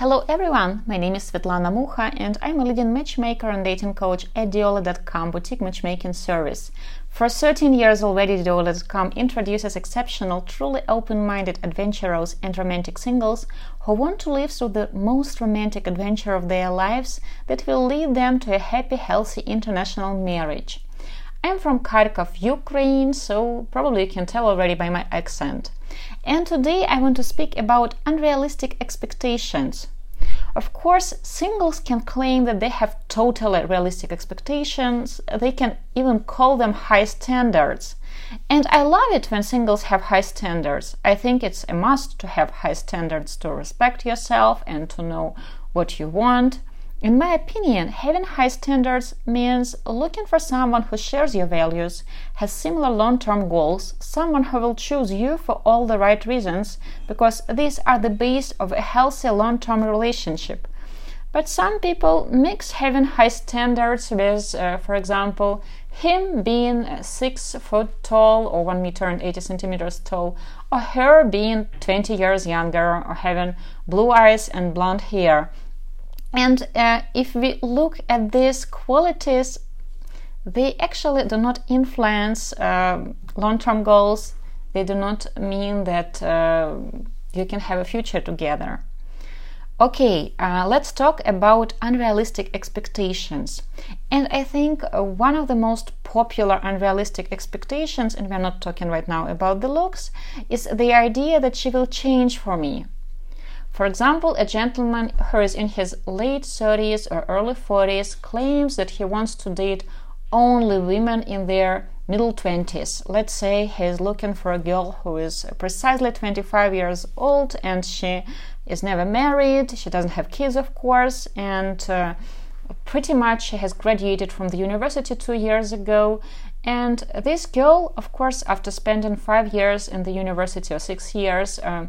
Hello everyone, my name is Svetlana Mucha and I'm a leading matchmaker and dating coach at Diola.com boutique matchmaking service. For 13 years already, Diola.com introduces exceptional, truly open-minded adventurers and romantic singles who want to live through the most romantic adventure of their lives that will lead them to a happy, healthy international marriage. I'm from Kharkov, Ukraine, so probably you can tell already by my accent. And today I want to speak about unrealistic expectations. Of course, singles can claim that they have totally realistic expectations, they can even call them high standards. And I love it when singles have high standards. I think it's a must to have high standards to respect yourself and to know what you want. In my opinion, having high standards means looking for someone who shares your values, has similar long term goals, someone who will choose you for all the right reasons, because these are the base of a healthy long term relationship. But some people mix having high standards with, uh, for example, him being six foot tall or one meter and 80 centimeters tall, or her being 20 years younger or having blue eyes and blonde hair and uh, if we look at these qualities, they actually do not influence uh, long term goals. They do not mean that uh, you can have a future together. Okay, uh, let's talk about unrealistic expectations. And I think one of the most popular unrealistic expectations, and we're not talking right now about the looks, is the idea that she will change for me for example, a gentleman who is in his late 30s or early 40s claims that he wants to date only women in their middle 20s. Let's say he's looking for a girl who is precisely 25 years old and she is never married, she doesn't have kids, of course, and uh, pretty much she has graduated from the university two years ago. And this girl, of course, after spending five years in the university or six years, uh,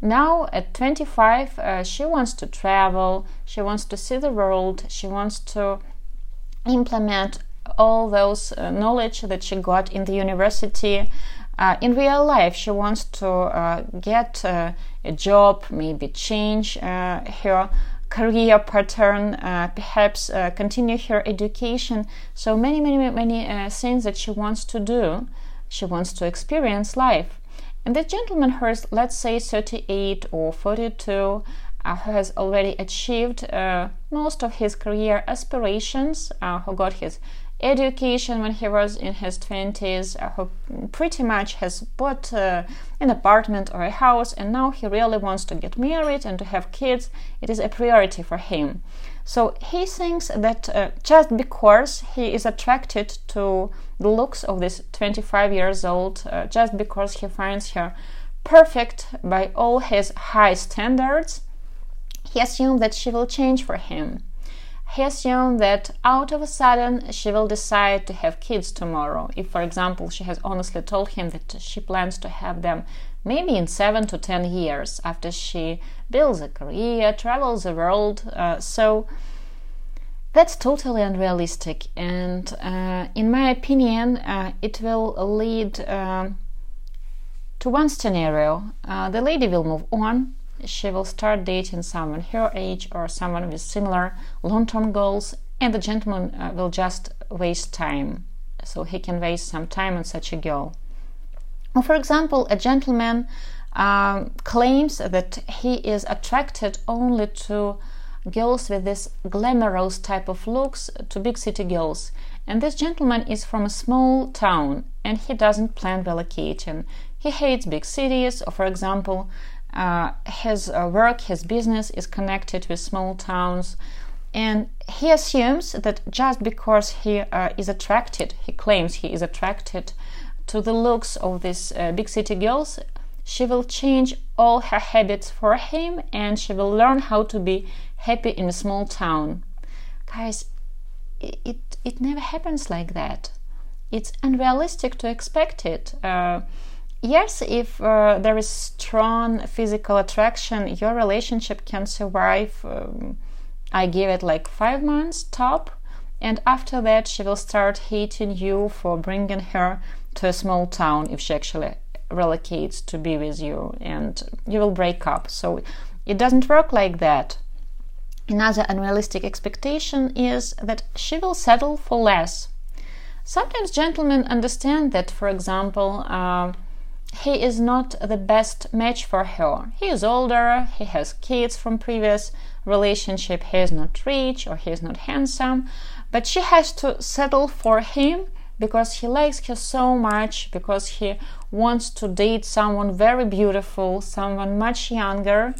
now at 25 uh, she wants to travel she wants to see the world she wants to implement all those uh, knowledge that she got in the university. Uh, in real life she wants to uh, get uh, a job maybe change uh, her career pattern perhaps continue her education. So many many many things that she wants to do she wants to experience life and the gentleman who is, let's say, 38 or 42, uh, who has already achieved uh, most of his career aspirations, uh, who got his education when he was in his 20s, uh, who pretty much has bought uh, an apartment or a house, and now he really wants to get married and to have kids. It is a priority for him. So he thinks that uh, just because he is attracted to the looks of this 25 years old, uh, just because he finds her perfect by all his high standards, he assumes that she will change for him. He assumes that out of a sudden she will decide to have kids tomorrow. If, for example, she has honestly told him that she plans to have them maybe in seven to ten years after she builds a career, travels the world. Uh, so that's totally unrealistic, and uh, in my opinion, uh, it will lead um, to one scenario. Uh, the lady will move on. She will start dating someone her age or someone with similar long term goals, and the gentleman uh, will just waste time. So he can waste some time on such a girl. For example, a gentleman um, claims that he is attracted only to girls with this glamorous type of looks, to big city girls. And this gentleman is from a small town and he doesn't plan relocating. He hates big cities, or for example, uh, his uh, work, his business is connected with small towns. And he assumes that just because he uh, is attracted, he claims he is attracted to the looks of these uh, big city girls, she will change all her habits for him and she will learn how to be happy in a small town. Guys, it, it, it never happens like that. It's unrealistic to expect it. Uh, yes, if uh, there is strong physical attraction, your relationship can survive. Um, I give it like five months top, and after that, she will start hating you for bringing her to a small town if she actually relocates to be with you and you will break up. So it doesn't work like that. Another unrealistic expectation is that she will settle for less. Sometimes gentlemen understand that, for example, uh, he is not the best match for her. He is older, he has kids from previous relationship, he is not rich or he is not handsome, but she has to settle for him because he likes her so much, because he wants to date someone very beautiful, someone much younger.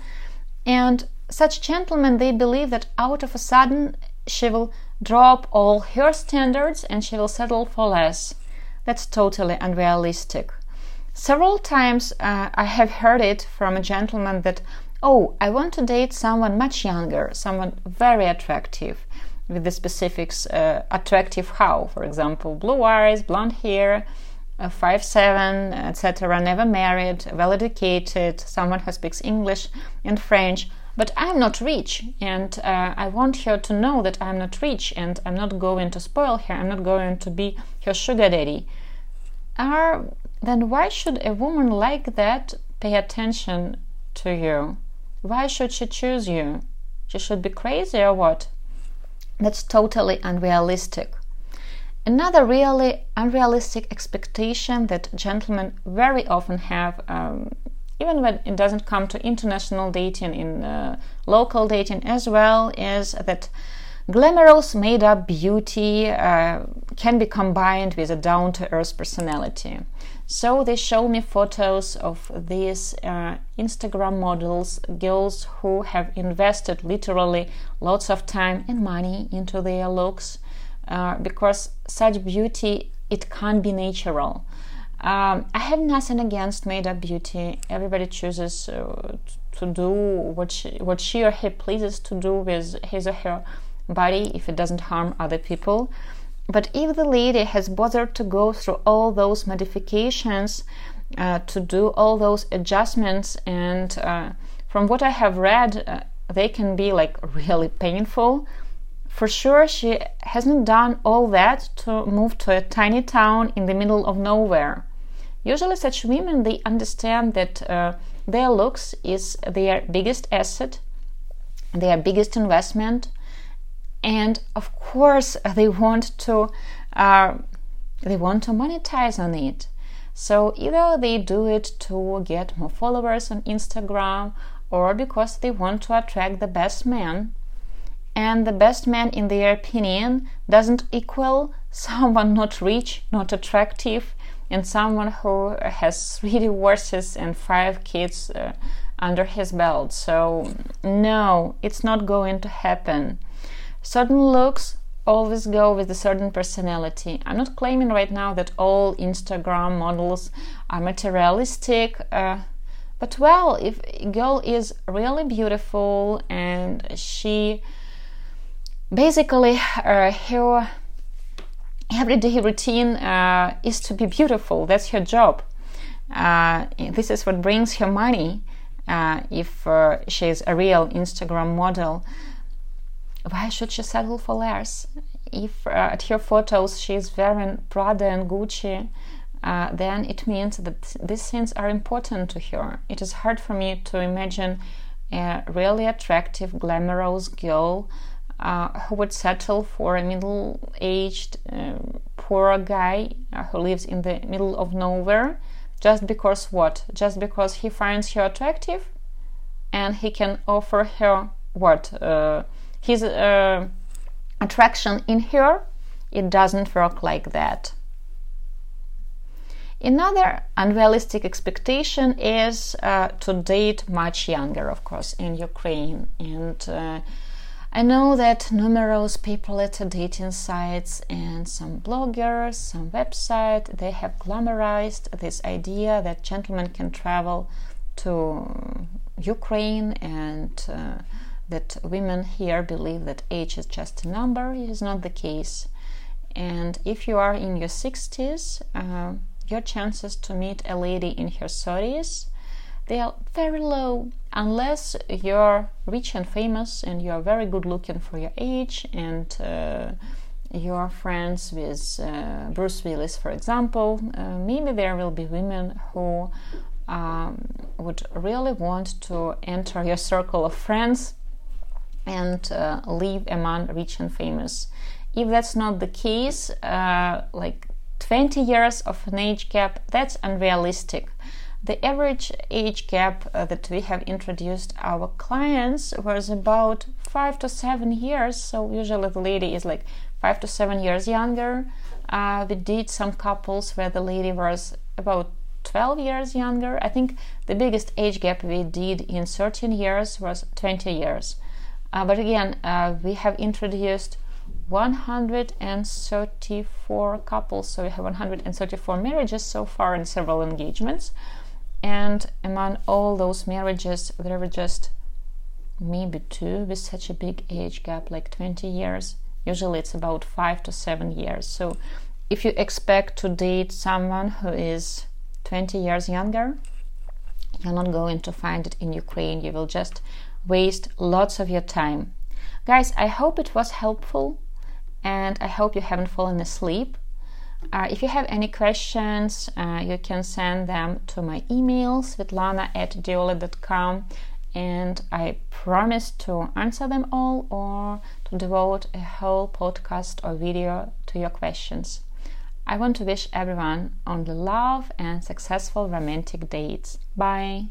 And such gentlemen, they believe that out of a sudden she will drop all her standards and she will settle for less. That's totally unrealistic. Several times uh, I have heard it from a gentleman that, oh, I want to date someone much younger, someone very attractive, with the specifics uh, attractive how, for example, blue eyes, blonde hair, uh, five seven, etc., never married, well educated, someone who speaks English and French. But I'm not rich, and uh, I want her to know that I'm not rich, and I'm not going to spoil her. I'm not going to be her sugar daddy. Are then why should a woman like that pay attention to you? Why should she choose you? She should be crazy or what? That's totally unrealistic. Another really unrealistic expectation that gentlemen very often have, um, even when it doesn't come to international dating, in uh, local dating as well, is that glamorous made up beauty uh, can be combined with a down to earth personality. So they show me photos of these uh, Instagram models, girls who have invested literally lots of time and money into their looks, uh, because such beauty it can't be natural. Um, I have nothing against made-up beauty. Everybody chooses uh, to do what she, what she or he pleases to do with his or her body if it doesn't harm other people. But if the lady has bothered to go through all those modifications, uh, to do all those adjustments, and uh, from what I have read, uh, they can be like really painful. For sure, she hasn't done all that to move to a tiny town in the middle of nowhere. Usually, such women they understand that uh, their looks is their biggest asset, their biggest investment, and of course they want to uh, they want to monetize on it. So either they do it to get more followers on instagram or because they want to attract the best man. And the best man in their opinion doesn't equal someone not rich not attractive and someone who has three divorces and five kids uh, under his belt. So no it's not going to happen certain looks always go with a certain personality. I'm not claiming right now that all Instagram models are materialistic, uh, but well, if a girl is really beautiful and she basically uh, her everyday routine uh, is to be beautiful, that's her job. Uh, this is what brings her money. Uh, if uh, she is a real Instagram model, why should she settle for less? If uh, at her photos she is wearing Prada and Gucci, uh, then it means that these things are important to her. It is hard for me to imagine a really attractive, glamorous girl uh, who would settle for a middle aged, uh, poor guy uh, who lives in the middle of nowhere just because what? Just because he finds her attractive and he can offer her what? Uh, his uh, attraction in her, it doesn't work like that. Another unrealistic expectation is uh, to date much younger, of course, in Ukraine. And uh, I know that numerous people at dating sites and some bloggers, some websites, they have glamorized this idea that gentlemen can travel to Ukraine and uh, that women here believe that age is just a number. It is not the case. And if you are in your 60s uh, your chances to meet a lady in her 30s they are very low unless you're rich and famous and you're very good looking for your age and uh, you're friends with uh, Bruce Willis, for example, uh, maybe there will be women who um, would really want to enter your circle of friends and uh, live among rich and famous. If that's not the case, uh, like 20 years of an age gap, that's unrealistic. The average age gap uh, that we have introduced our clients was about five to seven years. So usually the lady is like five to seven years younger. Uh, we did some couples where the lady was about 12 years younger. I think the biggest age gap we did in 13 years was 20 years. Uh, but again, uh, we have introduced 134 couples, so we have 134 marriages so far and several engagements. And among all those marriages, there were just maybe two with such a big age gap, like 20 years. Usually it's about five to seven years. So if you expect to date someone who is 20 years younger, you're not going to find it in Ukraine. You will just waste lots of your time. Guys, I hope it was helpful and I hope you haven't fallen asleep. Uh, if you have any questions, uh, you can send them to my email, svetlana at Diola.com, and I promise to answer them all or to devote a whole podcast or video to your questions. I want to wish everyone only love and successful romantic dates. Bye.